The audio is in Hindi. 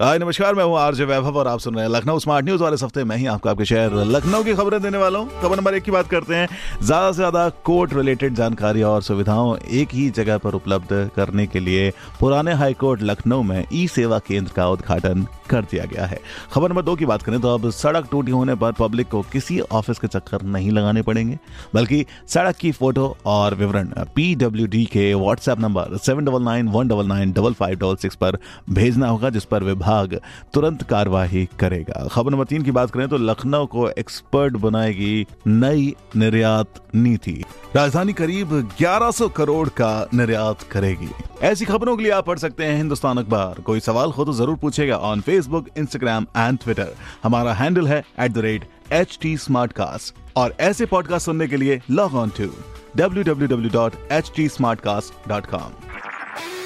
हाय, नमस्कार, मैं हूँ आरजे वैभव और आप सुन रहे हैं लखनऊ स्मार्ट न्यूज़। वाले हफ़्ते मैं ही आपको आपके शहर लखनऊ की खबरें देने वाला हूँ। खबर नंबर एक की बात करते हैं। ज़्यादा से ज़्यादा कोर्ट रिलेटेड जानकारी और सुविधाओं एक ही जगह पर उपलब्ध करने के लिए पुराने हाई कोर्ट लखनऊ में ई सेवा केंद्र का उद्घाटन कर दिया गया है। खबर नंबर दो की बात करें तो अब सड़क टूटी होने पर पब्लिक को किसी ऑफ़िस के चक्कर नहीं लगाने पड़ेंगे, बल्कि सड़क की फ़ोटो और विवरण पीडब्ल्यूडी के WhatsApp number seven double nine one double nine double five double six पर भेजना होगा, जिस पर विभाग तुरंत कार्यवाही करेगा। खबर नंबर तीन की बात करें तो लखनऊ को एक्सपर्ट बनाएगी नई निर्यात नीति। राजधानी करीब 1100 करोड़ का निर्यात करेगी। ऐसी खबरों के लिए आप पढ़ सकते हैं हिंदुस्तान अखबार। कोई सवाल हो तो ज़रूर पूछेगा on Facebook Instagram and Twitter हमारा हैंडल है at the rate H T और ऐसे पॉडकास्ट सुनने के लिए लॉग ऑन टू www.htsmartcast.com